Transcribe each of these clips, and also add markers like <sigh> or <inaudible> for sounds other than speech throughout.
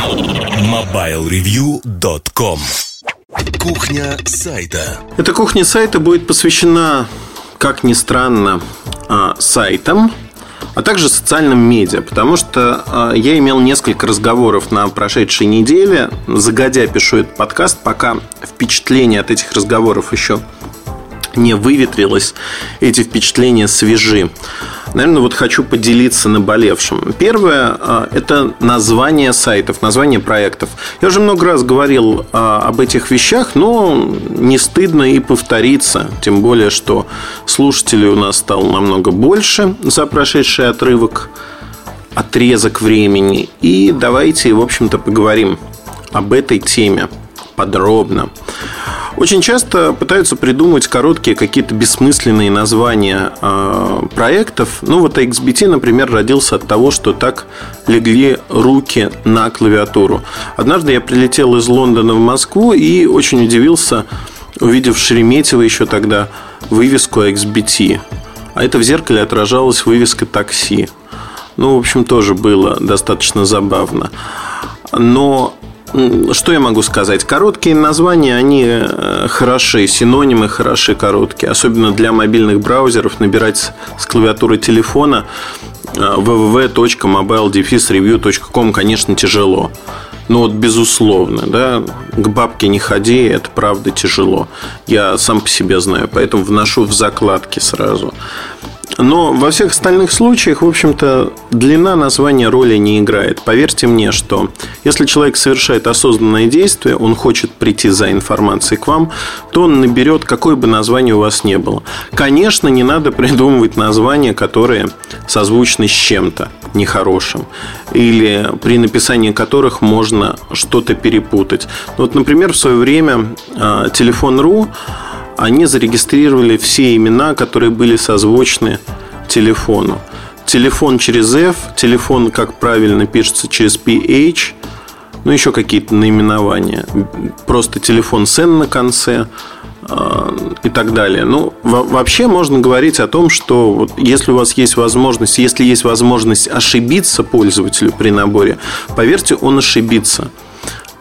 MobileReview.com Кухня сайта. Эта кухня сайта будет посвящена, как ни странно, а, сайтам, а также социальным медиа, потому что а, я имел несколько разговоров на прошедшей неделе, загодя пишу этот подкаст, пока впечатление от этих разговоров еще не выветрилось, эти впечатления свежи. Наверное, вот хочу поделиться наболевшим. Первое а, – это название сайтов, название проектов. Я уже много раз говорил а, об этих вещах, но не стыдно и повториться. Тем более, что слушателей у нас стало намного больше за прошедший отрывок, отрезок времени. И давайте, в общем-то, поговорим об этой теме подробно. Очень часто пытаются придумать короткие какие-то бессмысленные названия э, проектов. Ну, вот XBT, например, родился от того, что так легли руки на клавиатуру. Однажды я прилетел из Лондона в Москву и очень удивился, увидев Шереметьево еще тогда вывеску XBT. А это в зеркале отражалась вывеска такси. Ну, в общем, тоже было достаточно забавно. Но что я могу сказать? Короткие названия, они э, хороши, синонимы хороши короткие. Особенно для мобильных браузеров набирать с клавиатуры телефона э, www.mobile-review.com, конечно, тяжело. Ну вот безусловно, да, к бабке не ходи, это правда тяжело. Я сам по себе знаю, поэтому вношу в закладки сразу. Но во всех остальных случаях, в общем-то, длина названия роли не играет. Поверьте мне, что если человек совершает осознанное действие, он хочет прийти за информацией к вам, то он наберет, какое бы название у вас не было. Конечно, не надо <laughs> придумывать названия, которые созвучны с чем-то нехорошим, или при написании которых можно что-то перепутать. Вот, например, в свое время а, телефон.ру они зарегистрировали все имена, которые были созвучны телефону. Телефон через F, телефон, как правильно пишется, через PH, ну, еще какие-то наименования. Просто телефон с N на конце э, и так далее. Ну, вообще можно говорить о том, что вот если у вас есть возможность, если есть возможность ошибиться пользователю при наборе, поверьте, он ошибится.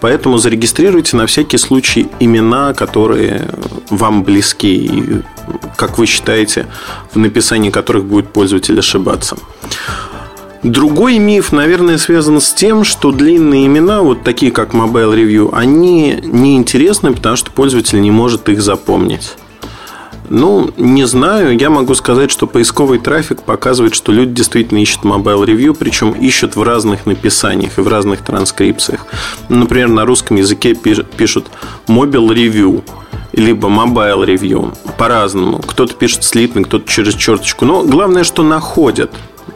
Поэтому зарегистрируйте на всякий случай имена, которые вам близки и, как вы считаете, в написании которых будет пользователь ошибаться. Другой миф, наверное, связан с тем, что длинные имена, вот такие как Mobile Review, они неинтересны, потому что пользователь не может их запомнить. Ну, не знаю. Я могу сказать, что поисковый трафик показывает, что люди действительно ищут Mobile Review, причем ищут в разных написаниях и в разных транскрипциях. Например, на русском языке пишут Mobile Review либо Mobile Review по-разному. Кто-то пишет слитно, кто-то через черточку. Но главное, что находят.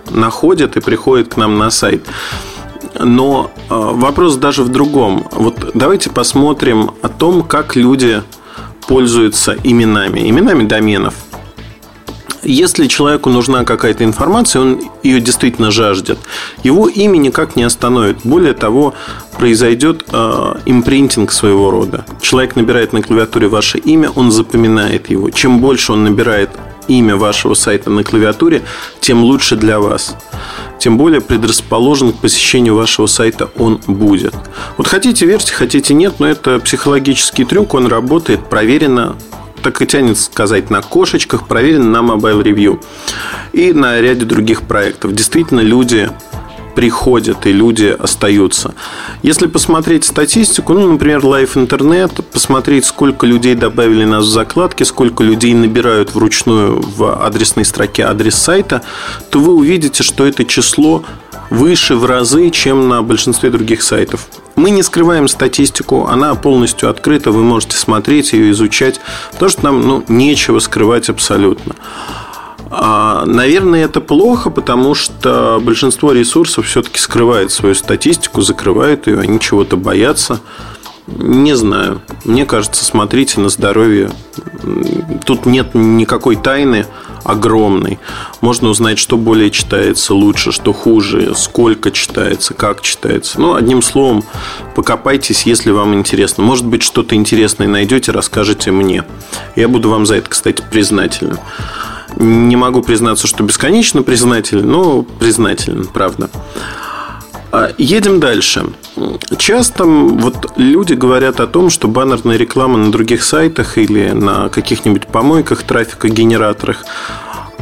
Находят и приходят к нам на сайт. Но э, вопрос даже в другом. Вот давайте посмотрим о том, как люди пользуются именами, именами доменов. Если человеку нужна какая-то информация, он ее действительно жаждет, его имя никак не остановит. Более того, произойдет э, импринтинг своего рода. Человек набирает на клавиатуре ваше имя, он запоминает его. Чем больше он набирает имя вашего сайта на клавиатуре, тем лучше для вас. Тем более предрасположен к посещению вашего сайта он будет. Вот хотите верьте, хотите нет, но это психологический трюк, он работает, проверено так и тянет сказать на кошечках, проверено на Mobile Review и на ряде других проектов. Действительно, люди приходят и люди остаются. Если посмотреть статистику, ну, например, Live Internet, посмотреть, сколько людей добавили нас в закладки, сколько людей набирают вручную в адресной строке адрес сайта, то вы увидите, что это число выше в разы, чем на большинстве других сайтов. Мы не скрываем статистику, она полностью открыта, вы можете смотреть ее, изучать, потому что нам ну, нечего скрывать абсолютно. А, наверное, это плохо, потому что большинство ресурсов все-таки скрывает свою статистику, закрывает ее, они чего-то боятся. Не знаю. Мне кажется, смотрите на здоровье. Тут нет никакой тайны огромной. Можно узнать, что более читается лучше, что хуже, сколько читается, как читается. Ну, одним словом, покопайтесь, если вам интересно. Может быть, что-то интересное найдете, расскажете мне. Я буду вам за это, кстати, признателен. Не могу признаться, что бесконечно признателен, но признателен, правда. А, едем дальше. часто вот люди говорят о том, что баннерная реклама на других сайтах или на каких-нибудь помойках, трафикогенераторах,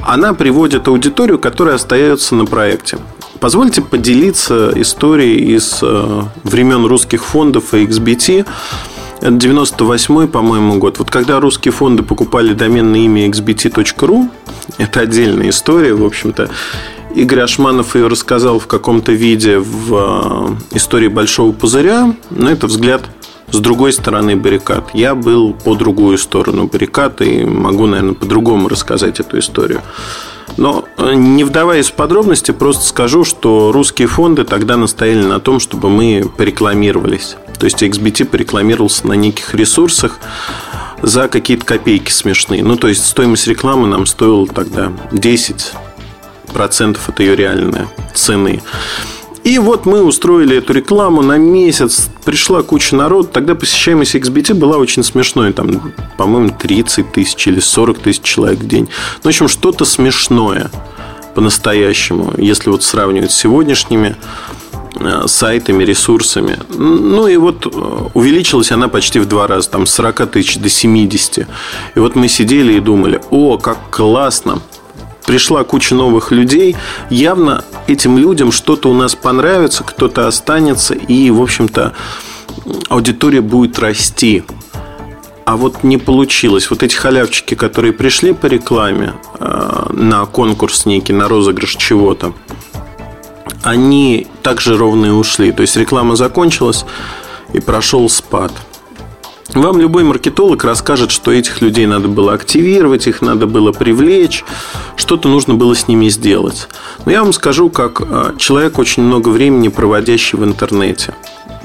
она приводит аудиторию, которая остается на проекте. Позвольте поделиться историей из э, времен русских фондов и XBT. Это 98 по-моему, год. Вот когда русские фонды покупали доменное имя xbt.ru, это отдельная история, в общем-то. Игорь Ашманов ее рассказал в каком-то виде в э, истории Большого пузыря, но это взгляд с другой стороны баррикад. Я был по другую сторону баррикад и могу, наверное, по-другому рассказать эту историю. Но э, не вдаваясь в подробности, просто скажу, что русские фонды тогда настояли на том, чтобы мы порекламировались. То есть XBT порекламировался на неких ресурсах за какие-то копейки смешные. Ну, то есть стоимость рекламы нам стоила тогда 10 процентов от ее реальной цены. И вот мы устроили эту рекламу на месяц. Пришла куча народ. Тогда посещаемость XBT была очень смешной. Там, по-моему, 30 тысяч или 40 тысяч человек в день. Ну, в общем, что-то смешное по-настоящему, если вот сравнивать с сегодняшними э, сайтами, ресурсами. Ну и вот э, увеличилась она почти в два раза, там с 40 тысяч до 70. И вот мы сидели и думали, о, как классно, пришла куча новых людей. Явно этим людям что-то у нас понравится, кто-то останется, и, в общем-то, аудитория будет расти. А вот не получилось. Вот эти халявчики, которые пришли по рекламе э, на конкурс некий, на розыгрыш чего-то, они также ровно и ушли. То есть реклама закончилась и прошел спад. Вам любой маркетолог расскажет, что этих людей надо было активировать, их надо было привлечь, что-то нужно было с ними сделать. Но я вам скажу, как а, человек, очень много времени проводящий в интернете.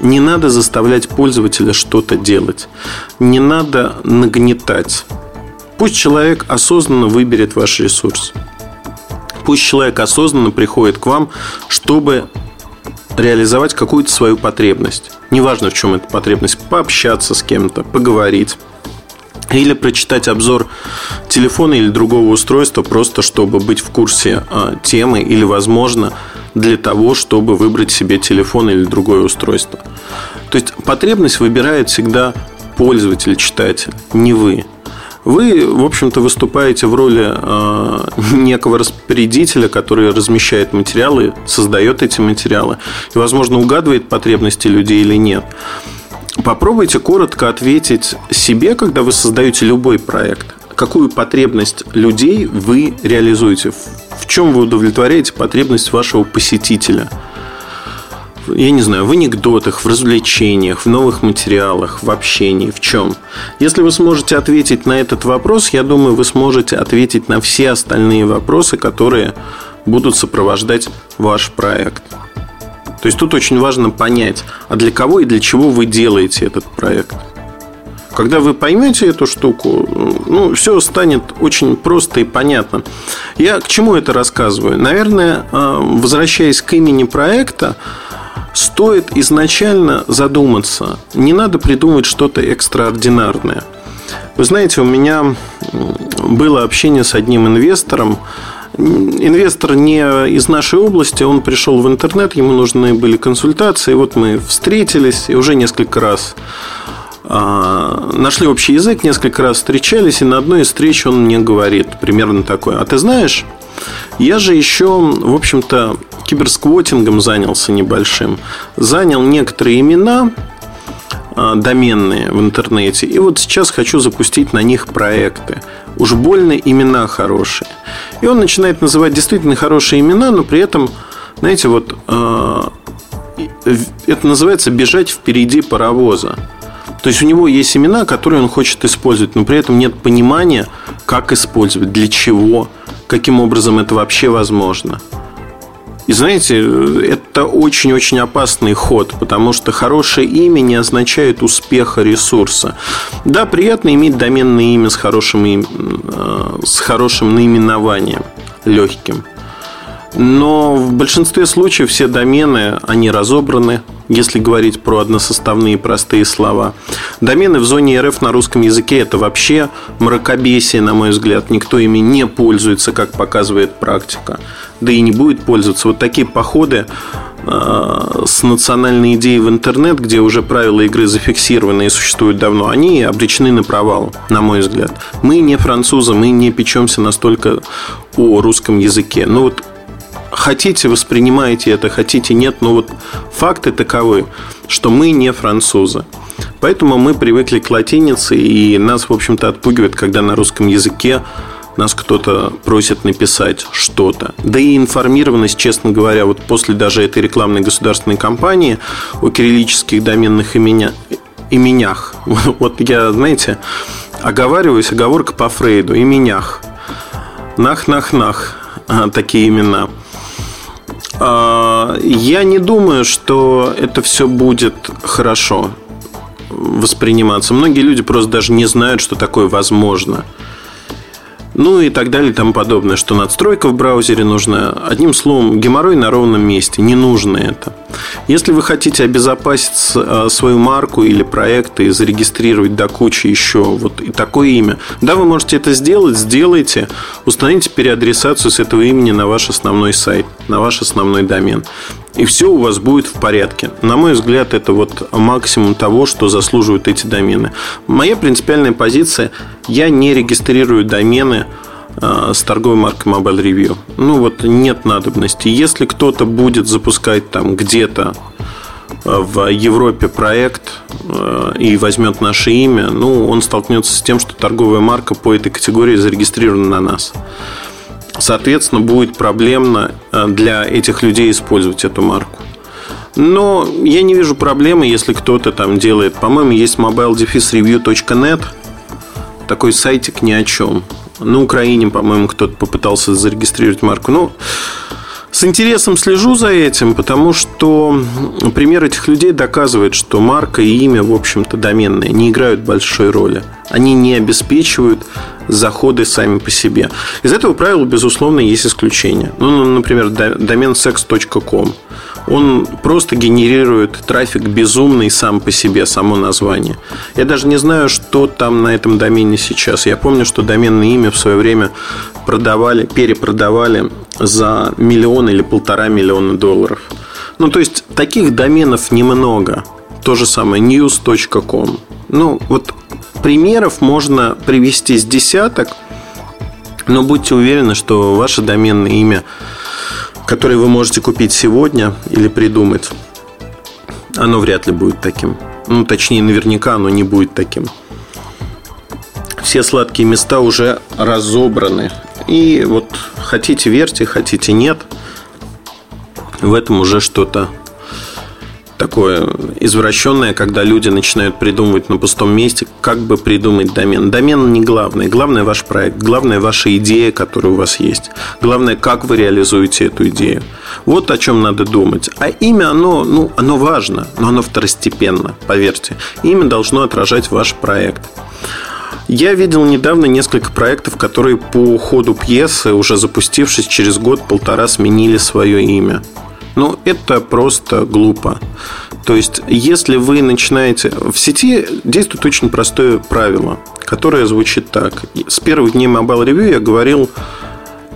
Не надо заставлять пользователя что-то делать. Не надо нагнетать. Пусть человек осознанно выберет ваш ресурс. Пусть человек осознанно приходит к вам, чтобы реализовать какую-то свою потребность. Неважно, в чем эта потребность. Пообщаться с кем-то, поговорить. Или прочитать обзор телефона или другого устройства, просто чтобы быть в курсе э, темы или, возможно, для того, чтобы выбрать себе телефон или другое устройство. То есть потребность выбирает всегда пользователь, читатель, не вы. Вы, в общем-то, выступаете в роли э, <laughs> некого распорядителя, который размещает материалы, создает эти материалы и, возможно, угадывает потребности людей или нет. Попробуйте коротко ответить себе, когда вы создаете любой проект. Какую потребность людей вы реализуете? В чем вы удовлетворяете потребность вашего посетителя? Я не знаю, в анекдотах, в развлечениях, в новых материалах, в общении, в чем. Если вы сможете ответить на этот вопрос, я думаю, вы сможете ответить на все остальные вопросы, которые будут сопровождать ваш проект. То есть тут очень важно понять, а для кого и для чего вы делаете этот проект. Когда вы поймете эту штуку, ну, все станет очень просто и понятно. Я к чему это рассказываю? Наверное, э, возвращаясь к имени проекта, стоит изначально задуматься. Не надо придумать что-то экстраординарное. Вы знаете, у меня было общение с одним инвестором. Инвестор не из нашей области, он пришел в интернет, ему нужны были консультации. Вот мы встретились и уже несколько раз а, нашли общий язык, несколько раз встречались, и на одной из встреч он мне говорит примерно такое. А ты знаешь, я же еще, в общем-то, киберсквотингом занялся небольшим. Занял некоторые имена а, доменные в интернете. И вот сейчас хочу запустить на них проекты. Уж больно имена хорошие. И он начинает называть действительно хорошие имена, но при этом, знаете, вот а, это называется бежать впереди паровоза. То есть у него есть имена, которые он хочет использовать, но при этом нет понимания, как использовать, для чего, каким образом это вообще возможно. И знаете, это очень-очень опасный ход, потому что хорошее имя не означает успеха ресурса. Да, приятно иметь доменное имя с хорошим, э, с хорошим наименованием, легким. Но в большинстве случаев все домены, они разобраны, если говорить про односоставные простые слова. Домены в зоне РФ на русском языке – это вообще мракобесие, на мой взгляд. Никто ими не пользуется, как показывает практика. Да и не будет пользоваться. Вот такие походы э, с национальной идеей в интернет, где уже правила игры зафиксированы и существуют давно, они обречены на провал, на мой взгляд. Мы не французы, мы не печемся настолько о русском языке. Ну вот хотите, воспринимаете это, хотите, нет, но вот факты таковы, что мы не французы. Поэтому мы привыкли к латинице, и нас, в общем-то, отпугивает, когда на русском языке нас кто-то просит написать что-то. Да и информированность, честно говоря, вот после даже этой рекламной государственной кампании о кириллических доменных именя, именях. <laughs> Вот я, знаете, оговариваюсь, оговорка по Фрейду, именях. Нах-нах-нах, а, такие имена. А, я не думаю, что это все будет хорошо восприниматься. Многие люди просто даже не знают, что такое возможно – ну и так далее и тому подобное, что надстройка в браузере нужна. Одним словом, геморрой на ровном месте, не нужно это. Если вы хотите обезопасить э, свою марку или проект и зарегистрировать до кучи еще вот и такое имя, да, вы можете это сделать, сделайте, установите переадресацию с этого имени на ваш основной сайт, на ваш основной домен и все у вас будет в порядке. На мой взгляд, это вот максимум того, что заслуживают эти домены. Моя принципиальная позиция – я не регистрирую домены э, с торговой маркой Mobile Review. Ну вот нет надобности. Если кто-то будет запускать там где-то э, в Европе проект э, и возьмет наше имя, ну, он столкнется с тем, что торговая марка по этой категории зарегистрирована на нас. Соответственно, будет проблемно э, для этих людей использовать эту марку. Но я не вижу проблемы, если кто-то там делает. По-моему, есть mobile-review.net. Такой сайтик ни о чем. На Украине, по-моему, кто-то попытался зарегистрировать марку. Ну, с интересом слежу за этим, потому что пример этих людей доказывает, что марка и имя, в общем-то, доменные, не играют большой роли. Они не обеспечивают заходы сами по себе. Из этого правила, безусловно, есть исключения. Ну, например, домен sex.com. Он просто генерирует трафик безумный сам по себе, само название. Я даже не знаю, что там на этом домене сейчас. Я помню, что доменное имя в свое время продавали, перепродавали за миллион или полтора миллиона долларов. Ну, то есть, таких доменов немного. То же самое news.com. Ну, вот примеров можно привести с десяток, но будьте уверены, что ваше доменное имя, которое вы можете купить сегодня или придумать, оно вряд ли будет таким. Ну, точнее, наверняка оно не будет таким. Все сладкие места уже разобраны. И вот хотите верьте, хотите нет, в этом уже что-то такое извращенное, когда люди начинают придумывать на пустом месте, как бы придумать домен. Домен не главное. Главное ваш проект. Главное ваша идея, которая у вас есть. Главное, как вы реализуете эту идею. Вот о чем надо думать. А имя, оно, ну, оно важно, но оно второстепенно, поверьте. Имя должно отражать ваш проект. Я видел недавно несколько проектов, которые по ходу пьесы, уже запустившись через год-полтора, сменили свое имя. Ну, это просто глупо. То есть, если вы начинаете... В сети действует очень простое правило, которое звучит так. С первых дней Mobile Review я говорил...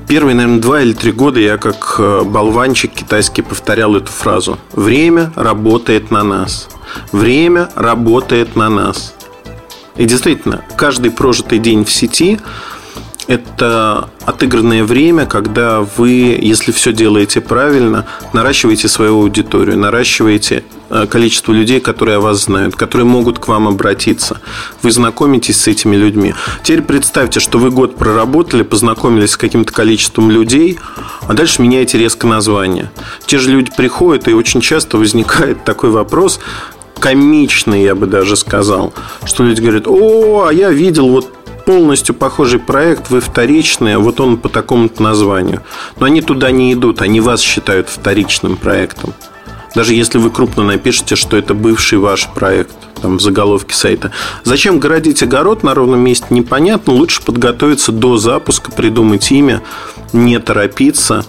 Первые, наверное, два или три года я как э, болванчик китайский повторял эту фразу. Время работает на нас. Время работает на нас. И действительно, каждый прожитый день в сети это отыгранное время, когда вы, если все делаете правильно, наращиваете свою аудиторию, наращиваете э, количество людей, которые о вас знают, которые могут к вам обратиться. Вы знакомитесь с этими людьми. Теперь представьте, что вы год проработали, познакомились с каким-то количеством людей, а дальше меняете резко название. Те же люди приходят, и очень часто возникает такой вопрос, комичный, я бы даже сказал, что люди говорят, о, а я видел вот полностью похожий проект, вы вторичные, вот он по такому-то названию. Но они туда не идут, они вас считают вторичным проектом. Даже если вы крупно напишете, что это бывший ваш проект там, в заголовке сайта. Зачем городить огород на ровном месте, непонятно. Лучше подготовиться до запуска, придумать имя, не торопиться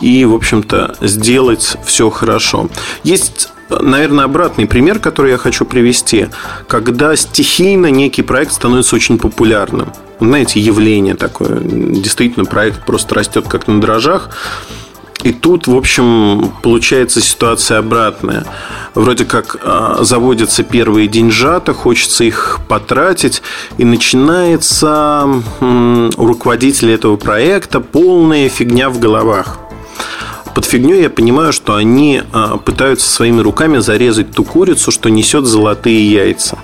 и, в общем-то, сделать все хорошо. Есть наверное, обратный пример, который я хочу привести, когда стихийно некий проект становится очень популярным. Знаете, явление такое. Действительно, проект просто растет как на дрожжах. И тут, в общем, получается ситуация обратная. Вроде как э, заводятся первые деньжата, хочется их потратить, и начинается у руководителя этого проекта полная фигня в головах. Под фигней я понимаю, что они э, пытаются своими руками зарезать ту курицу, что несет золотые яйца.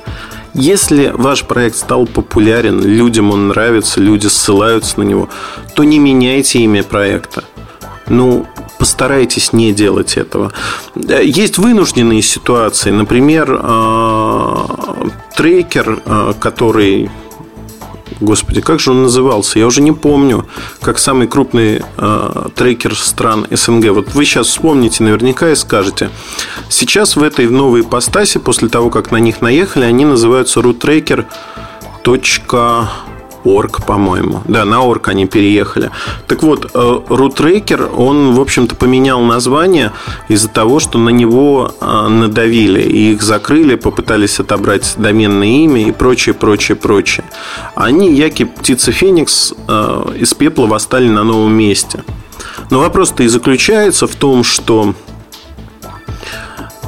Если ваш проект стал популярен, людям он нравится, люди ссылаются на него, то не меняйте имя проекта. Ну, постарайтесь не делать этого. Есть вынужденные ситуации. Например, э, трекер, э, который Господи, как же он назывался? Я уже не помню, как самый крупный э, трекер стран СНГ. Вот вы сейчас вспомните наверняка и скажете. Сейчас в этой в новой ипостаси, после того, как на них наехали, они называются roottracker Орг, по-моему. Да, на Орг они переехали. Так вот, Рутрекер, он, в общем-то, поменял название из-за того, что на него э, надавили. И их закрыли, попытались отобрать доменное имя и прочее, прочее, прочее. Они, яки птица Феникс, э, из пепла восстали на новом месте. Но вопрос-то и заключается в том, что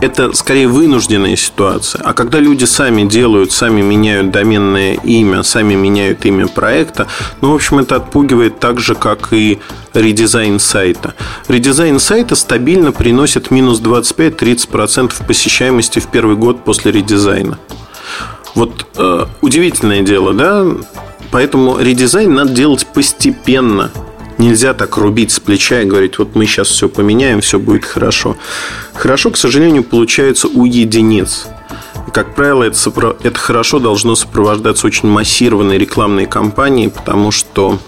это скорее вынужденная ситуация. А когда люди сами делают, сами меняют доменное имя, сами меняют имя проекта, ну, в общем, это отпугивает так же, как и редизайн сайта. Редизайн сайта стабильно приносит минус 25-30% посещаемости в первый год после редизайна. Вот э, удивительное дело, да? Поэтому редизайн надо делать постепенно. Нельзя так рубить с плеча и говорить, вот мы сейчас все поменяем, все будет хорошо. Хорошо, к сожалению, получается у единиц. Как правило, это, сопро... это хорошо должно сопровождаться очень массированной рекламной кампанией, потому что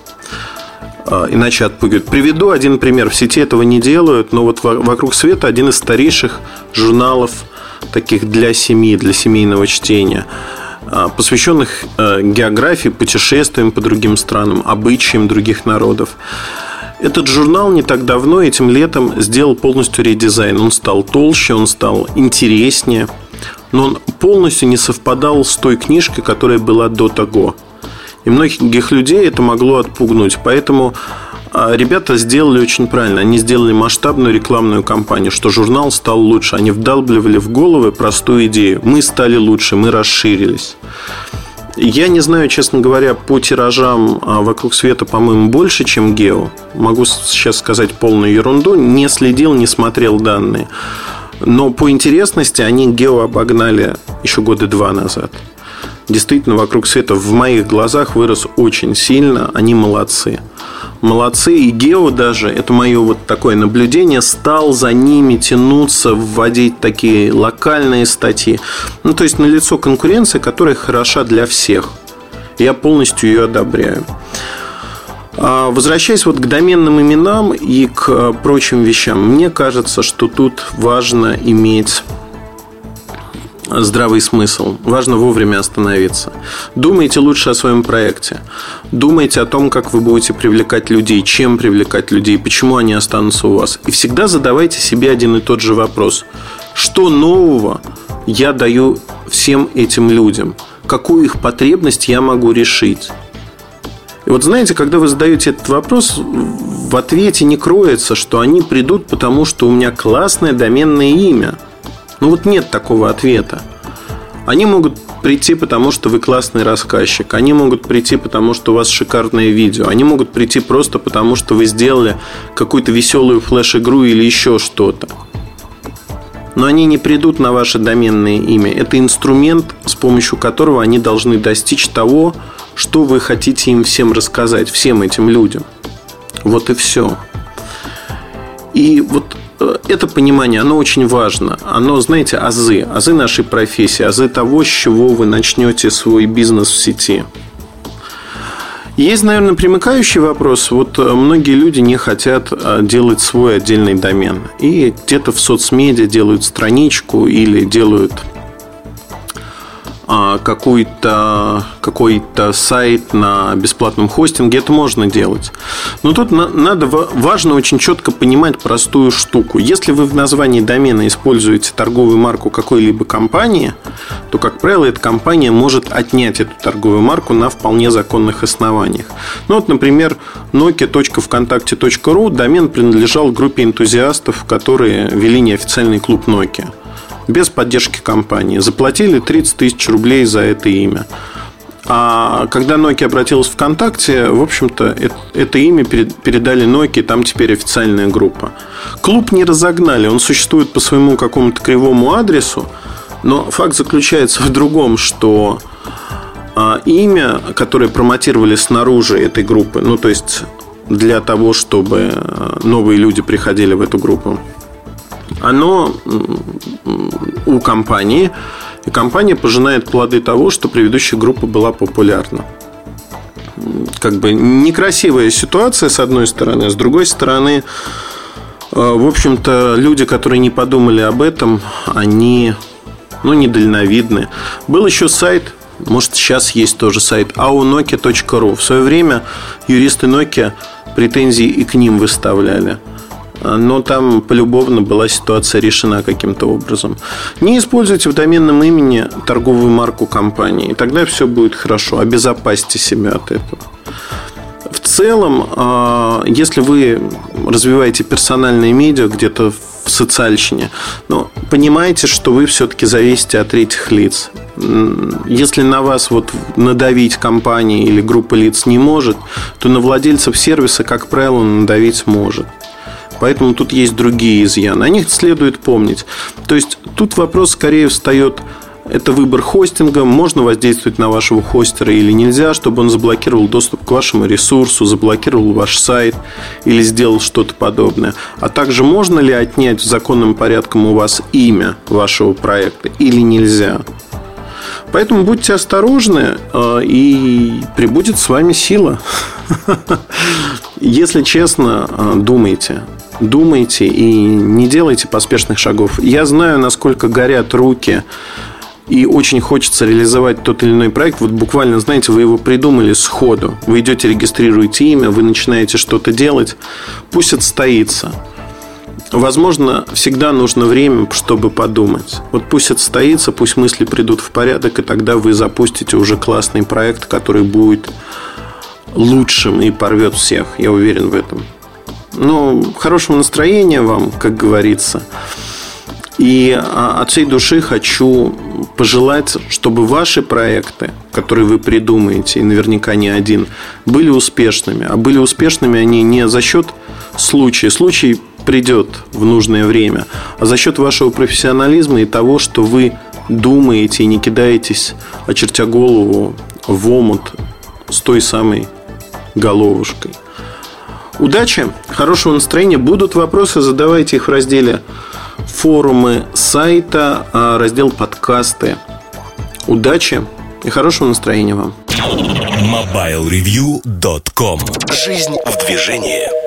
э, иначе отпугивают. Приведу один пример. В сети этого не делают, но вот «Вокруг света» один из старейших журналов таких для семьи, для семейного чтения – а, посвященных э, географии, путешествиям по другим странам, обычаям других народов. Этот журнал не так давно, этим летом, сделал полностью редизайн. Он стал толще, он стал интереснее, но он полностью не совпадал с той книжкой, которая была до того. И многих людей это могло отпугнуть. Поэтому а ребята сделали очень правильно. Они сделали масштабную рекламную кампанию, что журнал стал лучше. Они вдалбливали в головы простую идею. Мы стали лучше, мы расширились. Я не знаю, честно говоря, по тиражам а, вокруг света, по-моему, больше, чем Гео. Могу сейчас сказать полную ерунду. Не следил, не смотрел данные. Но по интересности они Гео обогнали еще года два назад. Действительно, вокруг света в моих глазах вырос очень сильно. Они молодцы молодцы. И Гео даже, это мое вот такое наблюдение, стал за ними тянуться, вводить такие локальные статьи. Ну, то есть, налицо конкуренция, которая хороша для всех. Я полностью ее одобряю. А, возвращаясь вот к доменным именам и к э, прочим вещам, мне кажется, что тут важно иметь здравый смысл. Важно вовремя остановиться. Думайте лучше о своем проекте. Думайте о том, как вы будете привлекать людей, чем привлекать людей, почему они останутся у вас. И всегда задавайте себе один и тот же вопрос. Что нового я даю всем этим людям? Какую их потребность я могу решить? И вот знаете, когда вы задаете этот вопрос, в ответе не кроется, что они придут, потому что у меня классное доменное имя – ну вот нет такого ответа. Они могут прийти, потому что вы классный рассказчик. Они могут прийти, потому что у вас шикарное видео. Они могут прийти просто потому, что вы сделали какую-то веселую флеш-игру или еще что-то. Но они не придут на ваше доменное имя. Это инструмент, с помощью которого они должны достичь того, что вы хотите им всем рассказать, всем этим людям. Вот и все. И вот это понимание, оно очень важно. Оно, знаете, азы, азы нашей профессии, азы того, с чего вы начнете свой бизнес в сети. Есть, наверное, примыкающий вопрос. Вот э, многие люди не хотят э, делать свой отдельный домен. И где-то в соцмедиа делают страничку или делают какой-то какой сайт на бесплатном хостинге, это можно делать. Но тут надо, важно очень четко понимать простую штуку. Если вы в названии домена используете торговую марку какой-либо компании, то, как правило, эта компания может отнять эту торговую марку на вполне законных основаниях. Ну вот, например, nokia.vkontakte.ru домен принадлежал группе энтузиастов, которые вели неофициальный клуб Nokia без поддержки компании. Заплатили 30 тысяч рублей за это имя. А когда Nokia обратилась в ВКонтакте, в общем-то, это, имя передали Nokia, там теперь официальная группа. Клуб не разогнали, он существует по своему какому-то кривому адресу, но факт заключается в другом, что а, имя, которое промотировали снаружи этой группы, ну, то есть для того, чтобы а, новые люди приходили в эту группу, оно у компании и компания пожинает плоды того, что предыдущая группа была популярна. Как бы некрасивая ситуация, с одной стороны, а с другой стороны, э, в общем-то, люди, которые не подумали об этом, они ну, недальновидны. Был еще сайт, может, сейчас есть тоже сайт aunokia.ru. В свое время юристы Nokia претензии и к ним выставляли – но там полюбовно была ситуация решена каким-то образом. Не используйте в доменном имени торговую марку компании, тогда все будет хорошо. Обезопасьте себя от этого. В целом, а, если вы развиваете персональные медиа где-то в социальщине, но понимаете, что вы все-таки зависите от третьих лиц. Если на вас вот надавить компания или группа лиц не может, то на владельцев сервиса, как правило, надавить может. Поэтому тут есть другие изъяны. О них следует помнить. То есть тут вопрос скорее встает это выбор хостинга. Можно воздействовать на вашего хостера или нельзя, чтобы он заблокировал доступ к вашему ресурсу, заблокировал ваш сайт или сделал что-то подобное. А также можно ли отнять законным порядком у вас имя вашего проекта или нельзя. Поэтому будьте осторожны, э, и прибудет с вами сила. <laughs> Если честно, э, думайте думайте и не делайте поспешных шагов. Я знаю, насколько горят руки и очень хочется реализовать тот или иной проект, вот буквально, знаете, вы его придумали сходу. Вы идете, регистрируете имя, вы начинаете что-то делать, пусть отстоится. Возможно, всегда нужно время, чтобы подумать. Вот пусть отстоится, пусть мысли придут в порядок, и тогда вы запустите уже классный проект, который будет лучшим и порвет всех. Я уверен в этом. Ну, хорошего настроения вам, как говорится. И а, от всей души хочу пожелать, чтобы ваши проекты, которые вы придумаете, и наверняка не один, были успешными. А были успешными они не за счет случая. Случай придет в нужное время, а за счет вашего профессионализма и того, что вы думаете и не кидаетесь, очертя голову в омут с той самой головушкой. Удачи, хорошего настроения. Будут вопросы, задавайте их в разделе форумы сайта, а, раздел подкасты. Удачи и хорошего настроения вам. MobileReview.com Жизнь в движении.